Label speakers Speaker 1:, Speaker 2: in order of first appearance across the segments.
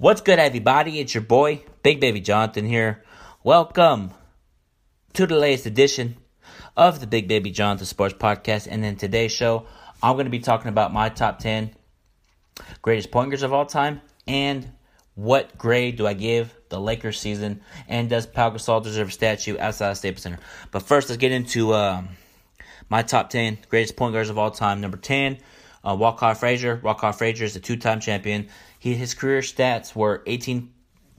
Speaker 1: What's good, everybody? It's your boy, Big Baby Jonathan here. Welcome to the latest edition of the Big Baby Jonathan Sports Podcast. And in today's show, I'm going to be talking about my top 10 greatest point guards of all time and what grade do I give the Lakers season and does Pau Gasol deserve a statue outside of Staples Center? But first, let's get into um, my top 10 greatest point guards of all time. Number 10, uh, Walt Clyde Frazier. Walt Clyde Frazier is a two-time champion. He his career stats were 18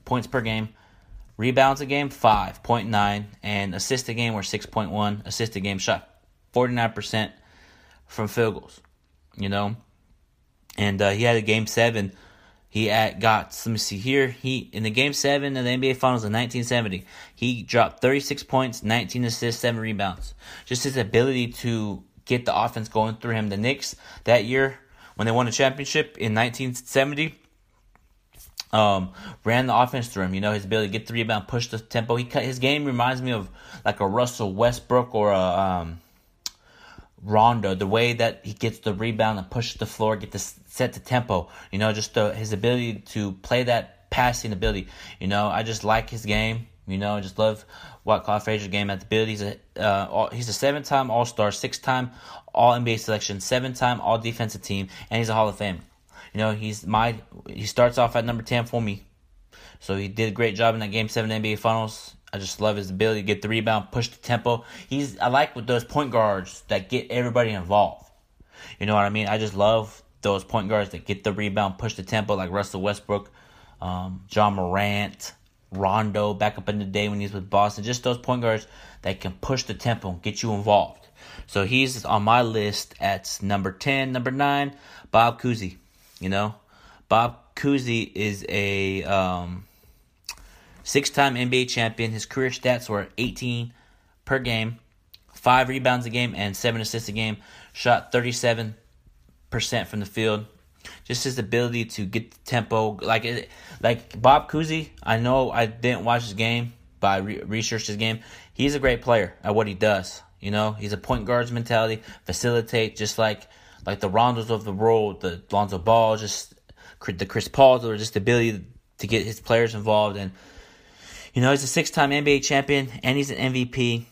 Speaker 1: points per game, rebounds a game 5.9, and assists a game were 6.1. Assist a game shot 49% from field goals. You know, and uh, he had a game seven. He at, got let me see here. He in the game seven of the NBA Finals in 1970, he dropped 36 points, 19 assists, seven rebounds. Just his ability to get the offense going through him. The Knicks that year when they won the championship in 1970 um, ran the offense through him. You know, his ability to get the rebound, push the tempo. He cut his game reminds me of like a Russell Westbrook or a um, Rondo. The way that he gets the rebound and pushes the floor, get the set the tempo. You know, just the, his ability to play that passing ability. You know, I just like his game. You know, I just love what Clyde Frazier's game at the ability. He's a uh, all, he's a seven time All Star, six time All NBA selection, seven time All Defensive Team, and he's a Hall of Fame. You know, he's my he starts off at number ten for me. So he did a great job in that game seven NBA finals. I just love his ability to get the rebound, push the tempo. He's I like with those point guards that get everybody involved. You know what I mean? I just love those point guards that get the rebound, push the tempo, like Russell Westbrook, um, Ja Morant, Rondo, back up in the day when he was with Boston. Just those point guards that can push the tempo and get you involved. So he's on my list at number ten, number nine, Bob Cousy. You know, Bob Cousy is a um, six-time NBA champion. His career stats were 18 per game, five rebounds a game, and seven assists a game. Shot 37 percent from the field. Just his ability to get the tempo, like like Bob Cousy. I know I didn't watch his game, but I re- researched his game. He's a great player at what he does. You know, he's a point guard's mentality, facilitate, just like like the Rondos of the world, the Lonzo Ball, just the Chris Pauls, or just the ability to get his players involved. And you know, he's a six-time NBA champion, and he's an MVP,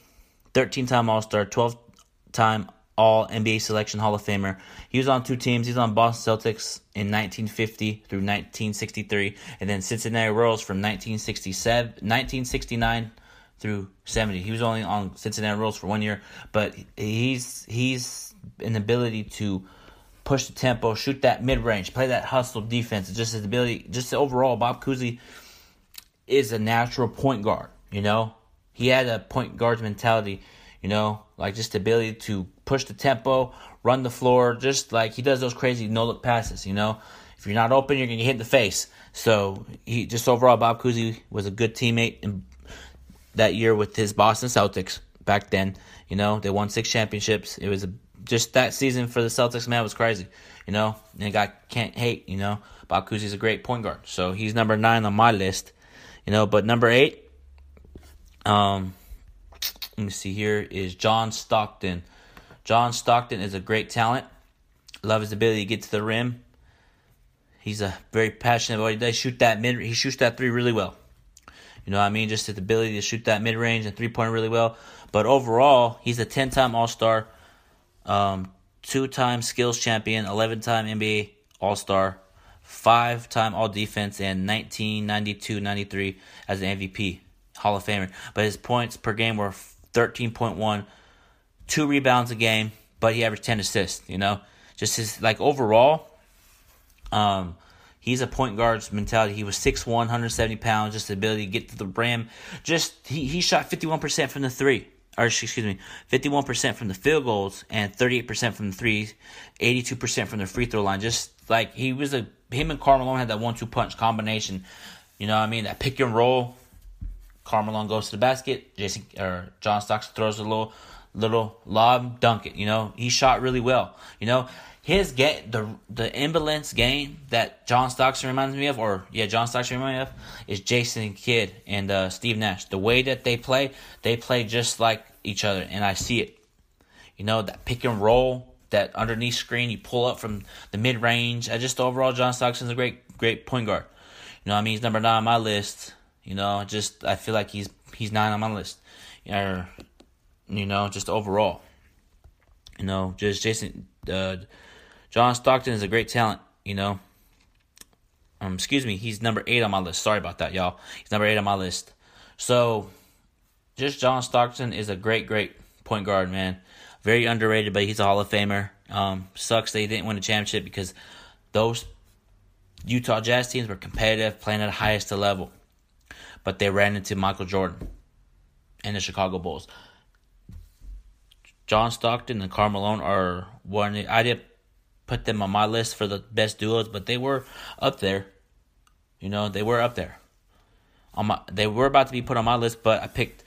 Speaker 1: thirteen-time All-Star, twelve-time All NBA Selection Hall of Famer. He was on two teams. He's on Boston Celtics in 1950 through 1963, and then Cincinnati Royals from 1967, 1969 through 70. He was only on Cincinnati Royals for one year, but he's he's an ability to push the tempo, shoot that mid range, play that hustle defense. Just his ability, just overall, Bob Cousy is a natural point guard. You know, he had a point guard's mentality. You know, like just the ability to push the tempo, run the floor, just like he does those crazy no look passes. You know, if you're not open, you're gonna get hit in the face. So he just overall, Bob Cousy was a good teammate in that year with his Boston Celtics back then. You know, they won six championships. It was a just that season for the Celtics, man, was crazy. You know, and guy can't hate. You know, Bob Cousy's a great point guard, so he's number nine on my list. You know, but number eight, um, let me see here is John Stockton. John Stockton is a great talent. Love his ability to get to the rim. He's a very passionate what he does. Shoot that mid. He shoots that three really well. You know what I mean? Just his ability to shoot that mid range and three point really well. But overall, he's a ten time All Star um, two time skills champion, 11 time NBA All Star, five time All Defense, and 1992 93 as an MVP, Hall of Famer. But his points per game were 13.1, two rebounds a game, but he averaged 10 assists, you know? Just his, like, overall, um, he's a point guard's mentality. He was 6'1, 170 pounds, just the ability to get to the rim. Just, he, he shot 51% from the three or excuse me, 51% from the field goals and 38% from the threes, 82% from the free throw line. Just like he was a him and Karl Malone had that one two punch combination. You know what I mean? That pick and roll. Karl Malone goes to the basket. Jason or John Stockton throws a little little lob, dunk it. You know he shot really well. You know his get the the imbalance game that John Stockton reminds me of, or yeah, John Stockton reminds me of, is Jason Kidd and uh, Steve Nash. The way that they play, they play just like each other, and I see it. You know that pick and roll, that underneath screen you pull up from the mid range. I just overall John Stockton's a great great point guard. You know, I mean, he's number nine on my list. You know, just I feel like he's he's nine on my list. Or, you know, just overall. You know, just Jason, uh, John Stockton is a great talent. You know, um, excuse me, he's number eight on my list. Sorry about that, y'all. He's number eight on my list. So, just John Stockton is a great, great point guard, man. Very underrated, but he's a Hall of Famer. Um, sucks they didn't win a championship because those Utah Jazz teams were competitive, playing at the highest level. But they ran into Michael Jordan and the Chicago Bulls. John Stockton and Karl Malone are one. I didn't put them on my list for the best duos, but they were up there. You know, they were up there on my they were about to be put on my list, but I picked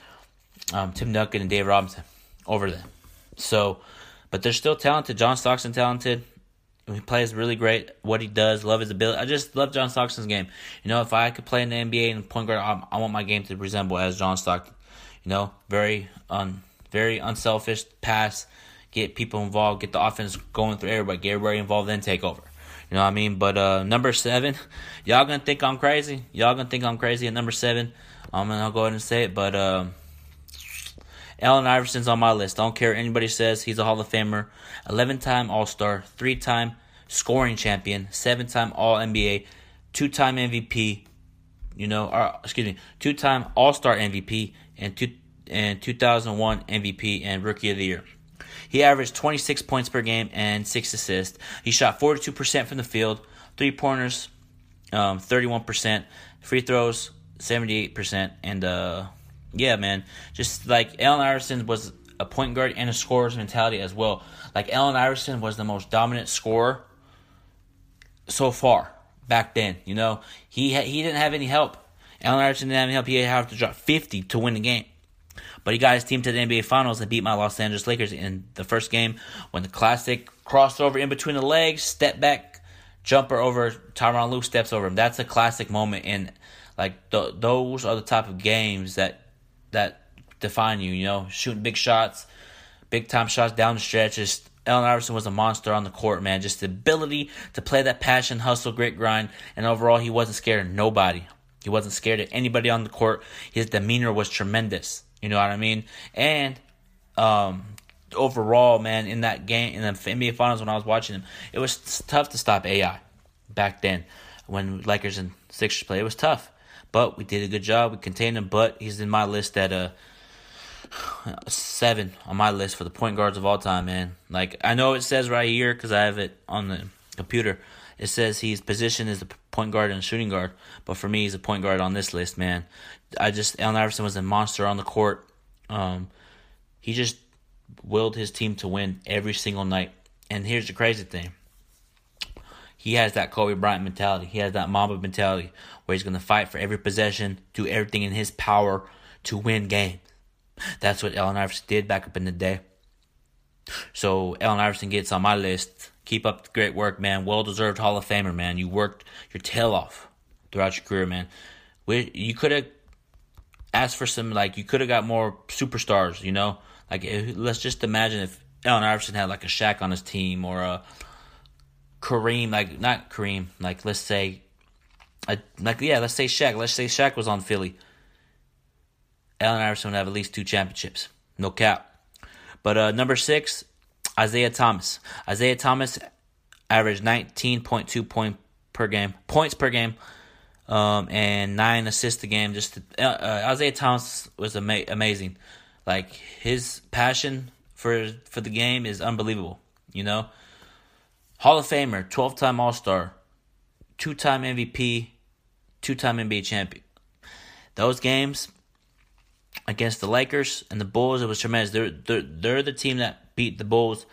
Speaker 1: um, Tim Duncan and Dave Robinson over them. So, but they're still talented. John Stockton talented. He plays really great. What he does, love his ability. I just love John Stockton's game. You know, if I could play in the NBA and point guard, I, I want my game to resemble as John Stockton. You know, very un, very unselfish pass, get people involved, get the offense going through everybody, get everybody involved, then take over. You know what I mean? But uh, number seven, y'all gonna think I'm crazy. Y'all gonna think I'm crazy at number seven. And I'll go ahead and say it. But uh, Allen Iverson's on my list. Don't care what anybody says. He's a Hall of Famer, 11 time All Star, three time scoring champion, seven time All NBA, two time MVP. You know, or excuse me, two time All Star MVP and two and 2001 MVP and Rookie of the Year. He averaged 26 points per game and six assists. He shot 42% from the field, three pointers, um, 31%, free throws, 78%, and uh, yeah, man, just like Allen Iverson was a point guard and a scorer's mentality as well. Like Allen Iverson was the most dominant scorer so far back then. You know, he ha- he didn't have any help. Allen Iverson didn't have any help. He had to drop 50 to win the game. But he got his team to the NBA Finals and beat my Los Angeles Lakers in the first game when the classic crossover in between the legs, step back, jumper over Tyronn Lue steps over him. That's a classic moment, and like th- those are the type of games that that define you. You know, shooting big shots, big time shots down the stretch. Just Allen Iverson was a monster on the court, man. Just the ability to play that passion, hustle, grit, grind, and overall, he wasn't scared of nobody. He wasn't scared of anybody on the court. His demeanor was tremendous. You know what I mean? And um, overall, man, in that game, in the NBA Finals, when I was watching them, it was tough to stop AI back then when Lakers and Sixers play. It was tough, but we did a good job. We contained him, but he's in my list at a seven on my list for the point guards of all time, man. Like I know it says right here because I have it on the computer. It says he's positioned as a point guard and shooting guard, but for me, he's a point guard on this list, man. I just Allen Iverson was a monster on the court. Um, he just willed his team to win every single night. And here's the crazy thing: he has that Kobe Bryant mentality. He has that Mamba mentality where he's going to fight for every possession, do everything in his power to win games. That's what Allen Iverson did back up in the day. So Allen Iverson gets on my list. Keep up the great work, man. Well deserved Hall of Famer, man. You worked your tail off throughout your career, man. We, you could have asked for some like you could have got more superstars, you know. Like if, let's just imagine if Allen Iverson had like a Shaq on his team or a Kareem, like not Kareem, like let's say, a, like yeah, let's say Shaq. Let's say Shaq was on Philly. Allen Iverson would have at least two championships, no cap. But uh, number six, Isiah Thomas. Isiah Thomas averaged nineteen point two point per game points per game um, and nine assists a game. Just uh, uh, Isiah Thomas was ama- amazing. Like his passion for for the game is unbelievable. You know, Hall of Famer, twelve time All Star, two time MVP, two time NBA champion. Those games against the Lakers and the Bulls, it was tremendous. They're they're, they're the team that beat the Bulls.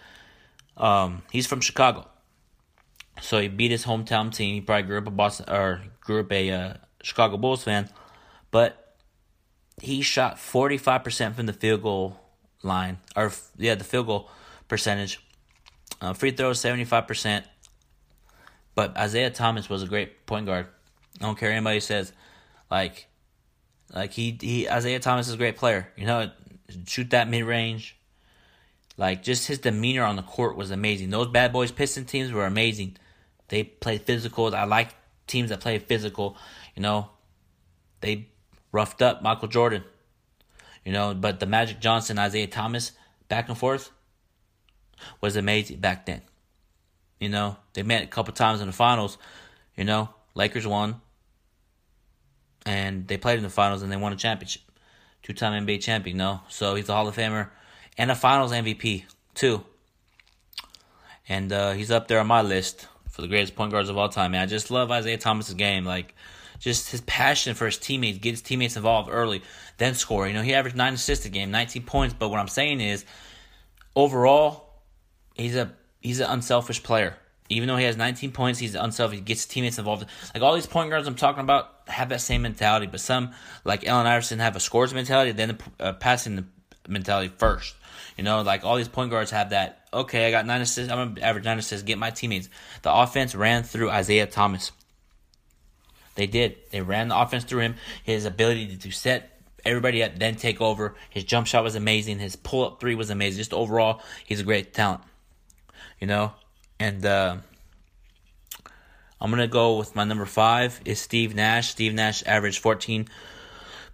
Speaker 1: Um, he's from Chicago. So he beat his hometown team. He probably grew up a Boston or grew up a uh, Chicago Bulls fan, but he shot 45% from the field goal line, or yeah, the field goal percentage. Uh, free throws 75%. But Isiah Thomas was a great point guard. I don't care anybody says, like, like he he Isiah Thomas is a great player. You know, shoot that mid range. Like just his demeanor on the court was amazing. Those bad boys Piston teams were amazing. They played physical. I like teams that play physical, you know, they roughed up Michael Jordan. You know, but the Magic Johnson, Isiah Thomas, back and forth was amazing back then. You know, they met a couple times in the finals. You know, Lakers won, and they played in the finals and they won a championship. Two time NBA champion, no? So he's a Hall of Famer and a finals MVP, too. And uh, he's up there on my list for the greatest point guards of all time, man. I just love Isiah Thomas's game. Like, just his passion for his teammates, get his teammates involved early, then score. You know, he averaged nine assists a game, 19 points. But what I'm saying is, overall, he's a he's an unselfish player. Even though he has 19 points, he's unselfish. He gets teammates involved. Like all these point guards I'm talking about have that same mentality, but some, like Allen Iverson, have a scores mentality, then uh, passing mentality first. You know, like all these point guards have that. Okay, I got nine assists. I'm gonna average nine assists. Get my teammates. The offense ran through Isiah Thomas. They did. They ran the offense through him. His ability to set everybody up, then take over. His jump shot was amazing. His pull up three was amazing. Just overall, he's a great talent. You know, and uh, I'm gonna go with my number five is Steve Nash. Steve Nash averaged 14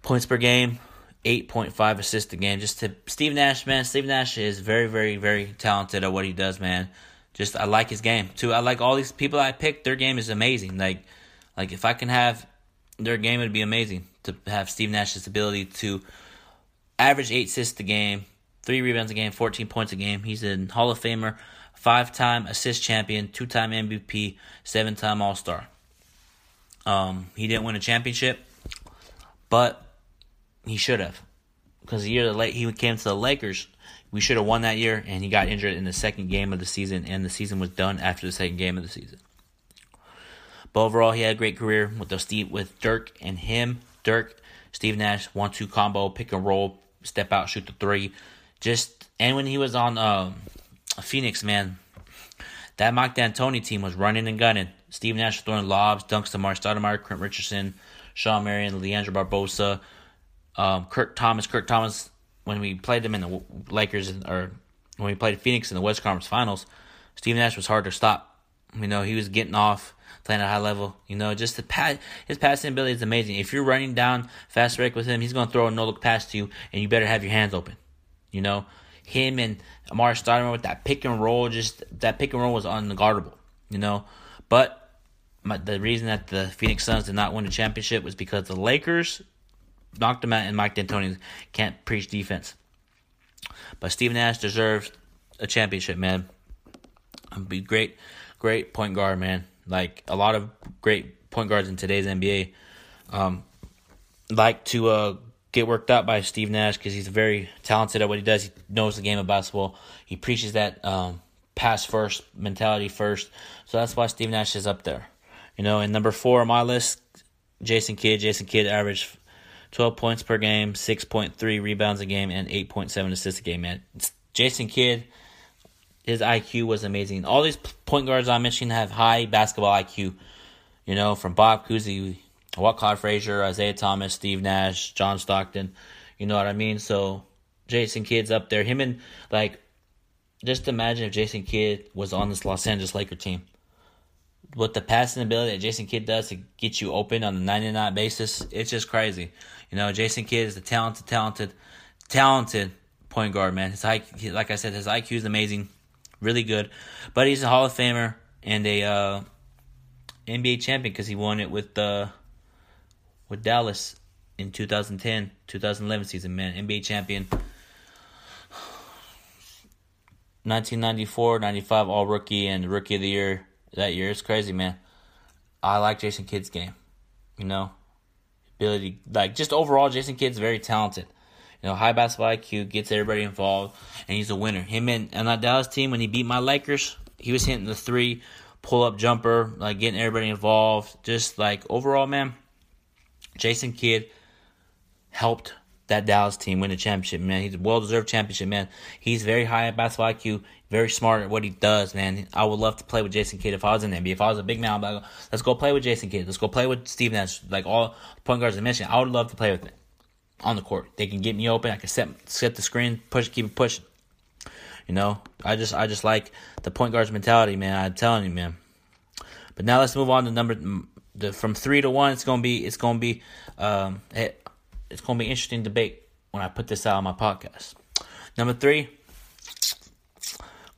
Speaker 1: points per game, 8.5 assists a game. Just to Steve Nash, man. Steve Nash is very, very, very talented at what he does, man. Just I like his game too. I like all these people I picked. Their game is amazing. Like, like if I can have their game, it'd be amazing to have Steve Nash's ability to average eight assists a game, three rebounds a game, 14 points a game. He's a Hall of Famer, five time assist champion, two time MVP, seven time All Star. Um, he didn't win a championship, but he should have. Because the year that he came to the Lakers, we should have won that year, and he got injured in the second game of the season, and the season was done after the second game of the season. But overall, he had a great career with the Steve with Dirk and him. Dirk, Steve Nash, one two combo, pick and roll, step out, shoot the three. Just and when he was on um, Phoenix, man, that Mike D'Antoni team was running and gunning. Steve Nash throwing lobs, dunks to Mark Stoudemire, Quentin Richardson, Shawn Marion, Leandro Barbosa, um, Kurt Thomas. Kurt Thomas, when we played them in the Lakers, or when we played Phoenix in the West Conference Finals, Steve Nash was hard to stop. You know, he was getting off, playing at a high level. You know, just the pass, his passing ability is amazing. If you're running down fast break with him, he's going to throw a no look pass to you, and you better have your hands open. You know, him and Amar Stoudemire with that pick and roll, just that pick and roll was unguardable. You know, but my, the reason that the Phoenix Suns did not win the championship was because the Lakers knocked them out, and Mike D'Antoni can't preach defense. But Steve Nash deserves a championship, man. Be great, great point guard, man. Like a lot of great point guards in today's NBA, um, like to uh, get worked out by Steve Nash because he's very talented at what he does. He knows the game of basketball. He preaches that um, pass first mentality first. So that's why Steve Nash is up there. You know, and number four on my list, Jason Kidd. Jason Kidd averaged 12 points per game, 6.3 rebounds a game, and 8.7 assists a game, man. It's Jason Kidd, his IQ was amazing. All these point guards I mentioned have high basketball IQ. You know, from Bob Cousy, Walt Frazier, Isiah Thomas, Steve Nash, John Stockton. You know what I mean? So Jason Kidd's up there. Him and, like, just imagine if Jason Kidd was on this Los Angeles Laker team with the passing ability that Jason Kidd does to get you open on a 99 basis, it's just crazy. You know, Jason Kidd is a talented, talented, talented point guard, man. His IQ, like I said, his IQ is amazing, really good. But he's a Hall of Famer and a uh, NBA champion because he won it with uh, with Dallas in 2010, 2011 season, man. NBA champion. 1994, 95 All Rookie and Rookie of the Year that year. It's crazy, man. I like Jason Kidd's game. You know, ability, like just overall, Jason Kidd's very talented. You know, high basketball IQ, gets everybody involved, and he's a winner. Him and, and that Dallas team, when he beat my Lakers, he was hitting the three, pull up jumper, like getting everybody involved. Just like overall, man, Jason Kidd helped that Dallas team win the championship, man. He's a well deserved championship, man. He's very high at basketball IQ, very smart at what he does, man. I would love to play with Jason Kidd if I was in the NBA. If I was a big man, I'd like, let's go play with Jason Kidd. Let's go play with Steve Nash. Like all point guards I mentioned, I would love to play with them on the court. They can get me open. I can set set the screen, push, keep it pushing. You know, I just I just like the point guard's mentality, man. I'm telling you, man. But now let's move on to number the from three to one, it's gonna be it's gonna be um it, it's gonna be interesting debate when I put this out on my podcast. Number three,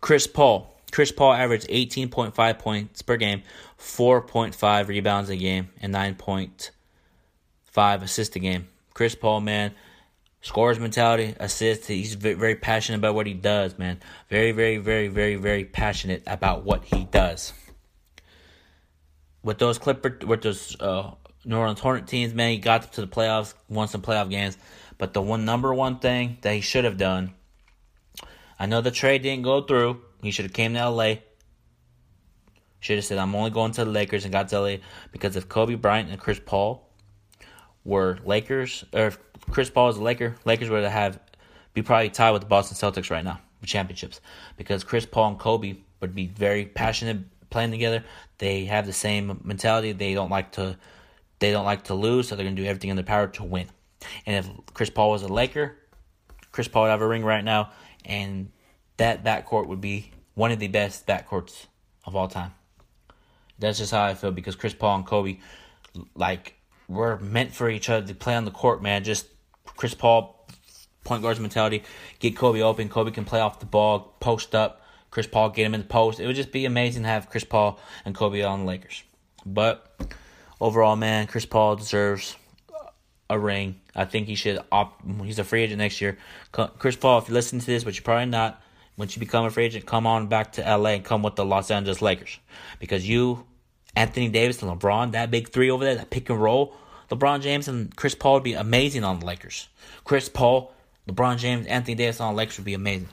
Speaker 1: Chris Paul. Chris Paul averaged 18.5 points per game, 4.5 rebounds a game, and 9.5 assists a game. Chris Paul, man, scores mentality, assists. He's very passionate about what he does, man. Very, very, very, very, very passionate about what he does. With those Clipper, with those uh, New Orleans Hornet teams, man, he got to the playoffs, won some playoff games. But the one number one thing that he should have done, I know the trade didn't go through. He should have came to LA. Should have said, I'm only going to the Lakers and got to LA because if Kobe Bryant and Chris Paul were Lakers, or if Chris Paul is a Laker, Lakers would have be probably tied with the Boston Celtics right now championships because Chris Paul and Kobe would be very passionate playing together. They have the same mentality. They don't like to they don't like to lose, so they're gonna do everything in their power to win. And if Chris Paul was a Laker, Chris Paul would have a ring right now, and that backcourt would be one of the best backcourts of all time. That's just how I feel because Chris Paul and Kobe, like, were meant for each other to play on the court, man. Just Chris Paul, point guards mentality, get Kobe open. Kobe can play off the ball, post up. Chris Paul get him in the post. It would just be amazing to have Chris Paul and Kobe on the Lakers. But overall, man, Chris Paul deserves a ring. I think he should opt. He's a free agent next year. Chris Paul, if you listen to this, but you're probably not. Once you become a free agent, come on back to LA and come with the Los Angeles Lakers because you, Anthony Davis and LeBron, that big three over there, that pick and roll, LeBron James and Chris Paul would be amazing on the Lakers. Chris Paul, LeBron James, Anthony Davis on the Lakers would be amazing.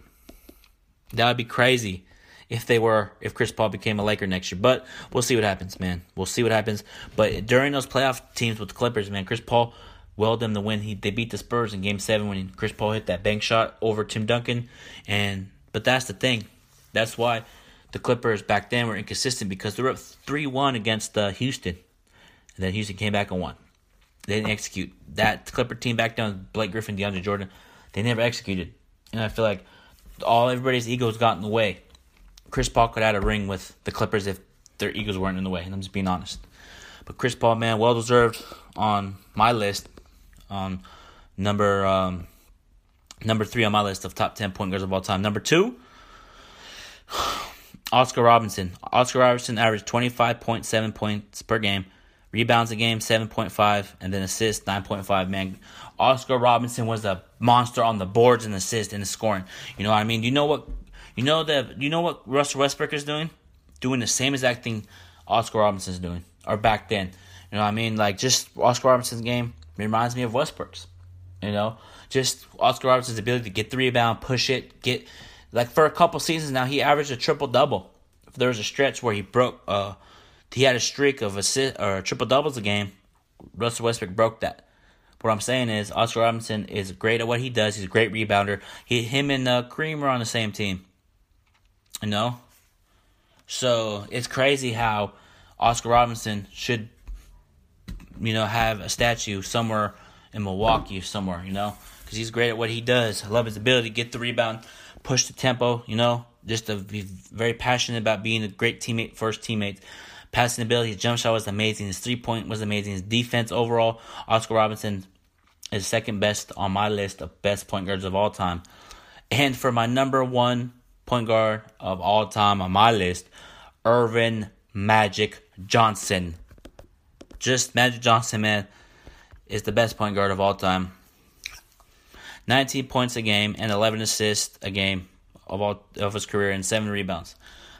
Speaker 1: That would be crazy if they were if Chris Paul became a Laker next year. But we'll see what happens, man. We'll see what happens. But during those playoff teams with the Clippers, man, Chris Paul willed them to win. He they beat the Spurs in Game Seven when Chris Paul hit that bank shot over Tim Duncan. And but that's the thing. That's why the Clippers back then were inconsistent because they were up three one against uh, Houston, and then Houston came back and won. They didn't execute that Clipper team back down. Blake Griffin, DeAndre Jordan, they never executed. And I feel like all everybody's egos got in the way. Chris Paul could add a ring with the Clippers if their egos weren't in the way. And I'm just being honest. But Chris Paul, man, well deserved on my list. On number um, number three on my list of top ten point guards of all time. Number two, Oscar Robertson. Oscar Robertson averaged twenty five point seven points per game, rebounds a game seven point five, and then assists nine point five. Man, Oscar Robertson was a monster on the boards and assists and scoring. You know what I mean? You know what? You know that? You know what Russell Westbrook is doing? Doing the same exact thing Oscar Robertson's doing, or back then. You know what I mean? Like just Oscar Robertson's game reminds me of Westbrook's. You know, just Oscar Robertson's ability to get the rebound, push it, get like for a couple seasons now he averaged a triple double. There was a stretch where he broke uh he had a streak of assist or triple doubles a game. Russell Westbrook broke that. What I'm saying is Oscar Robertson is great at what he does. He's a great rebounder. He him and uh, Kareem are on the same team. You know? So it's crazy how Oscar Robertson should you know, have a statue somewhere in Milwaukee somewhere, you know, because he's great at what he does. I love his ability to get the rebound, push the tempo, you know, just to be very passionate about being a great teammate, first teammate. Passing ability, his jump shot was amazing. His three point was amazing. His defense overall, Oscar Robertson is second best on my list of best point guards of all time. And for my number one point guard of all time on my list, Earvin Magic Johnson. Just Magic Johnson, man, is the best point guard of all time. 19 points a game and 11 assists a game of all of his career and seven rebounds.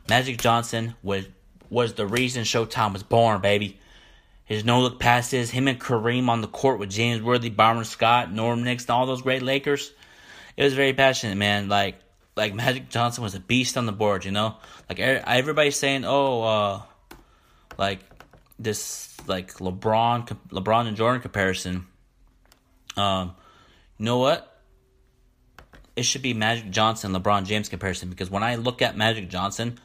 Speaker 1: Magic Johnson was was the reason Showtime was born, baby. His no look passes, him and Kareem on the court with James Worthy, Byron Scott, Norm Nixon, all those great Lakers. It was very passionate, man. Like like Magic Johnson was a beast on the board, you know. Like everybody's saying, oh, uh, like this like LeBron LeBron and Jordan comparison. Um, you know what? It should be Magic Johnson LeBron James comparison because when I look at Magic Johnson,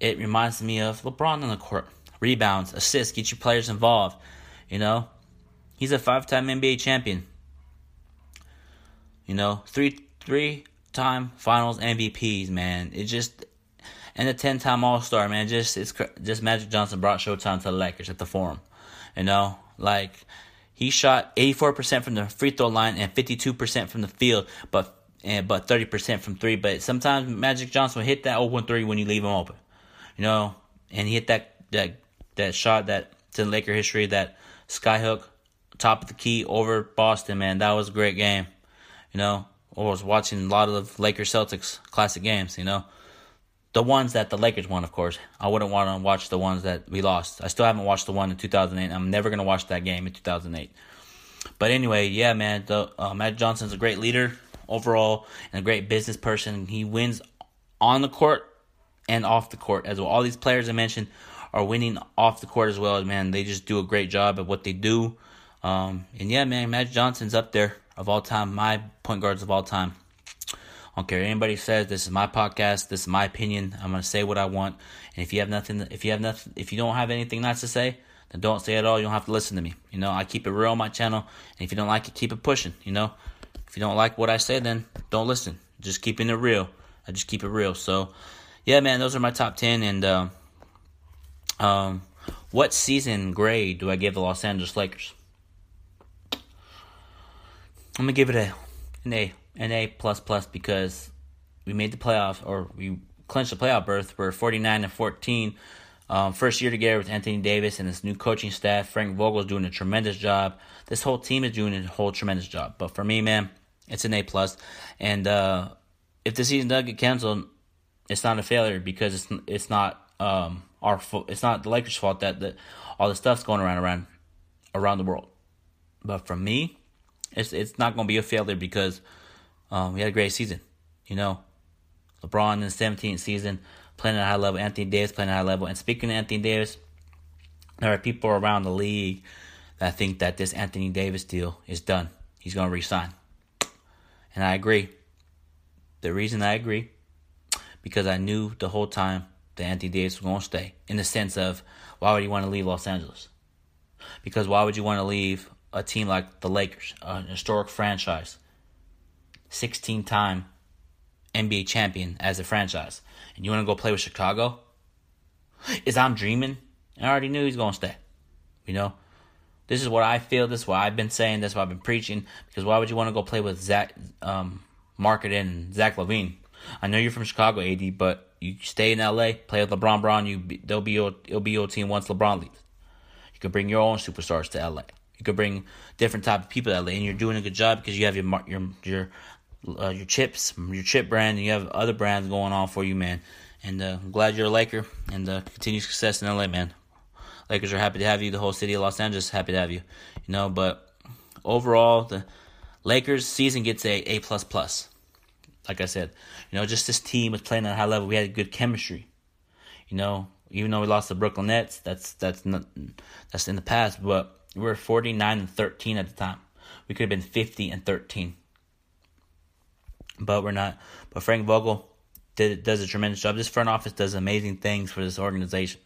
Speaker 1: it reminds me of LeBron on the court. Rebounds, assists, get your players involved. You know, he's a five-time NBA champion. You know, three three time Finals MVPs. Man, it just and a ten time All Star. Man, just it's just Magic Johnson brought Showtime to the Lakers at the Forum. You know, like he shot 84% from the free throw line and 52% from the field, but and but 30% from three. But sometimes Magic Johnson will hit that open three when you leave him open. You know, and he hit that that that shot that to Laker history that skyhook top of the key over Boston. Man, that was a great game. You know, I was watching a lot of Lakers Celtics classic games. You know, the ones that the Lakers won, of course. I wouldn't want to watch the ones that we lost. I still haven't watched the one in 2008. I'm never gonna watch that game in 2008. But anyway, yeah, man, the, uh, Magic Johnson's a great leader overall and a great business person. He wins on the court and off the court as well. All these players I mentioned are winning off the court as well. Man, they just do a great job at what they do. Um, and yeah, man, Magic Johnson's up there of all time, my point guards of all time. I don't care anybody says. This is my podcast. This is my opinion. I'm gonna say what I want. And if you have nothing, if you have nothing, if you don't have anything nice to say, then don't say it all. You don't have to listen to me. You know, I keep it real on my channel. And if you don't like it, keep it pushing. You know, if you don't like what I say, then don't listen. Just keeping it real. I just keep it real. So, yeah, man, those are my top ten. And um, um, what season grade do I give the Los Angeles Lakers? I'm gonna give it a an A an A plus plus because we made the playoffs or we clinched the playoff berth. We're 49 and 14. Um, first year together with Anthony Davis and his new coaching staff. Frank Vogel is doing a tremendous job. This whole team is doing a whole tremendous job. But for me, man, it's an A plus. And uh, if the season does get canceled, it's not a failure because it's it's not um, our fault. It's not the Lakers' fault that the, all the stuff's going around around around the world. But for me, it's it's not going to be a failure because um, we had a great season. You know, LeBron in the 17th season playing at a high level, Anthony Davis playing at a high level. And speaking of Anthony Davis, there are people around the league that think that this Anthony Davis deal is done. He's going to resign. And I agree. The reason I agree, because I knew the whole time that Anthony Davis was going to stay. In the sense of, why would he want to leave Los Angeles? Because why would you want to leave a team like the Lakers, an historic franchise, 16 time NBA champion as a franchise, and you want to go play with Chicago? Is I'm dreaming? I already knew he's going to stay. You know? This is what I feel. This is what I've been saying. This is what I've been preaching. Because why would you want to go play with Zach, um, Markkanen and Zach LaVine? I know you're from Chicago, AD, but you stay in LA, play with LeBron Brown. You they'll be your, it'll be your team once LeBron leaves. You could bring your own superstars to LA. You could bring different type of people to LA, and you're doing a good job because you have your your your uh, your chips, your chip brand, and you have other brands going on for you, man. And uh, I'm glad you're a Laker, and uh, continue success in LA, man. Lakers are happy to have you. The whole city of Los Angeles happy to have you. You know, but overall, the Lakers season gets a A plus plus. Like I said, you know, just this team was playing at a high level. We had good chemistry. You know, even though we lost the Brooklyn Nets, that's that's not that's in the past. But we were forty nine and thirteen at the time. We could have been fifty and thirteen. But we're not. But Frank Vogel did does a tremendous job. This front office does amazing things for this organization.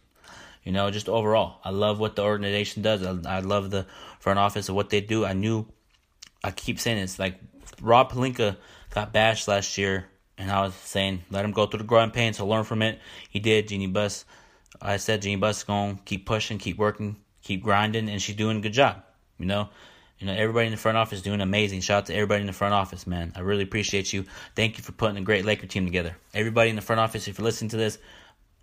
Speaker 1: You know, just overall, I love what the organization does. I, I love the front office and what they do. I knew, I keep saying it's like Rob Pelinka got bashed last year, and I was saying let him go through the growing pains to learn from it. He did. Jeanie Buss, I said Jeanie Buss going to keep pushing, keep working, keep grinding, and she's doing a good job. You know, you know everybody in the front office doing amazing. Shout out to everybody in the front office, man. I really appreciate you. Thank you for putting a great Laker team together. Everybody in the front office, if you're listening to this,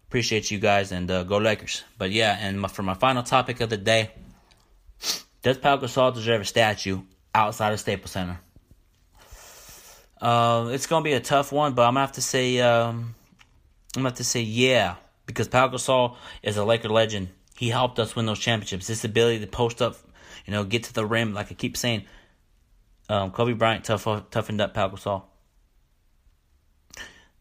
Speaker 1: Appreciate you guys and uh, go Lakers. But yeah, and my, for my final topic of the day, does Pau Gasol deserve a statue outside of Staples Center? Uh, it's gonna be a tough one, but I'm gonna have to say um, I'm gonna have to say yeah because Pau Gasol is a Laker legend. He helped us win those championships. This ability to post up, you know, get to the rim, like I keep saying. Um, Kobe Bryant tough, toughened up Pau Gasol.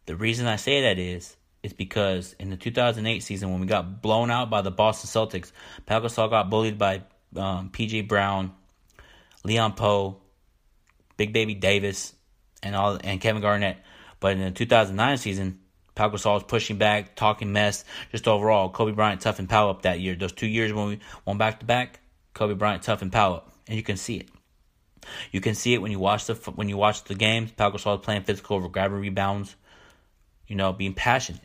Speaker 1: The reason I say that is is because in the 2008 season when we got blown out by the Boston Celtics, Pau Gasol got bullied by um, PJ Brown, Leon Powe, Big Baby Davis, and all and Kevin Garnett. But in the 2009 season, Pau Gasol was pushing back, talking mess, just overall. Kobe Bryant toughened Pau up that year. Those two years when we went back to back, Kobe Bryant toughened Pau up, and you can see it. You can see it when you watch the when you watch the games. Pau Gasol playing physical, over grabbing rebounds, you know, being passionate.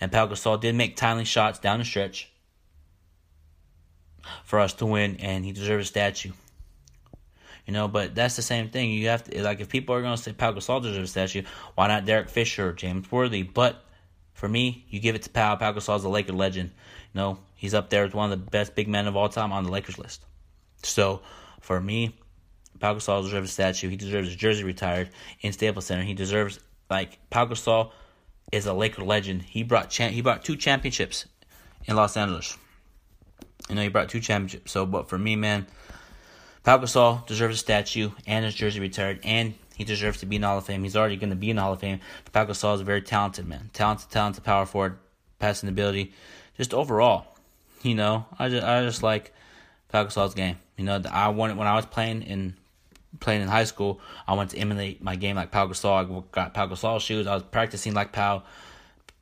Speaker 1: And Pau Gasol did make timely shots down the stretch. for us to win, and he deserves a statue. You know, but that's the same thing. You have to like if people are gonna say Pau Gasol deserves a statue, why not Derek Fisher or James Worthy? But for me, you give it to Pau. Pau is a Laker legend. You know, he's up there as one of the best big men of all time on the Lakers list. So for me, Pau Gasol deserves a statue. He deserves his jersey retired in Staples Center. He deserves like Pau Gasol is a Laker legend. He brought cha- he brought two championships in Los Angeles. You know, he brought two championships. So, but for me, man, Pau Gasol deserves a statue and his jersey retired, and he deserves to be in Hall of Fame. He's already going to be in the Hall of Fame. Pau Gasol is a very talented man, talented, talented power forward, passing ability, just overall. You know, I just I just like Pau Gasol's game. You know, I wanted when I was playing in playing in high school, I wanted to emulate my game like Pau Gasol. I got Pau Gasol shoes. I was practicing like Pau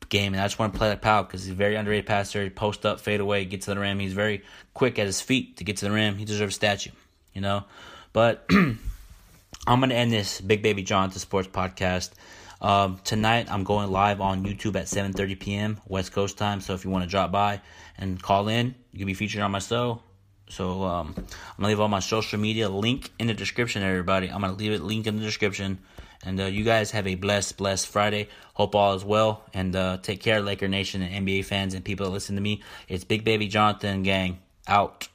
Speaker 1: game, and I just want to play like Pau because he's a very underrated passer. He post up, fade away, get to the rim. He's very quick at his feet to get to the rim. He deserves a statue, you know. But I'm gonna end this Big Baby to Sports podcast. Um, tonight I'm going live on YouTube at 7:30 p.m. West Coast time. So if you want to drop by and call in, you can be featured on my show. So um, I'm gonna leave all my social media link in the description. Everybody, I'm gonna leave it link in the description. And uh, you guys have a blessed, blessed Friday. Hope all is well. And uh, take care, Laker Nation and NBA fans and people that listen to me. It's Big Baby Jonathan Gang out.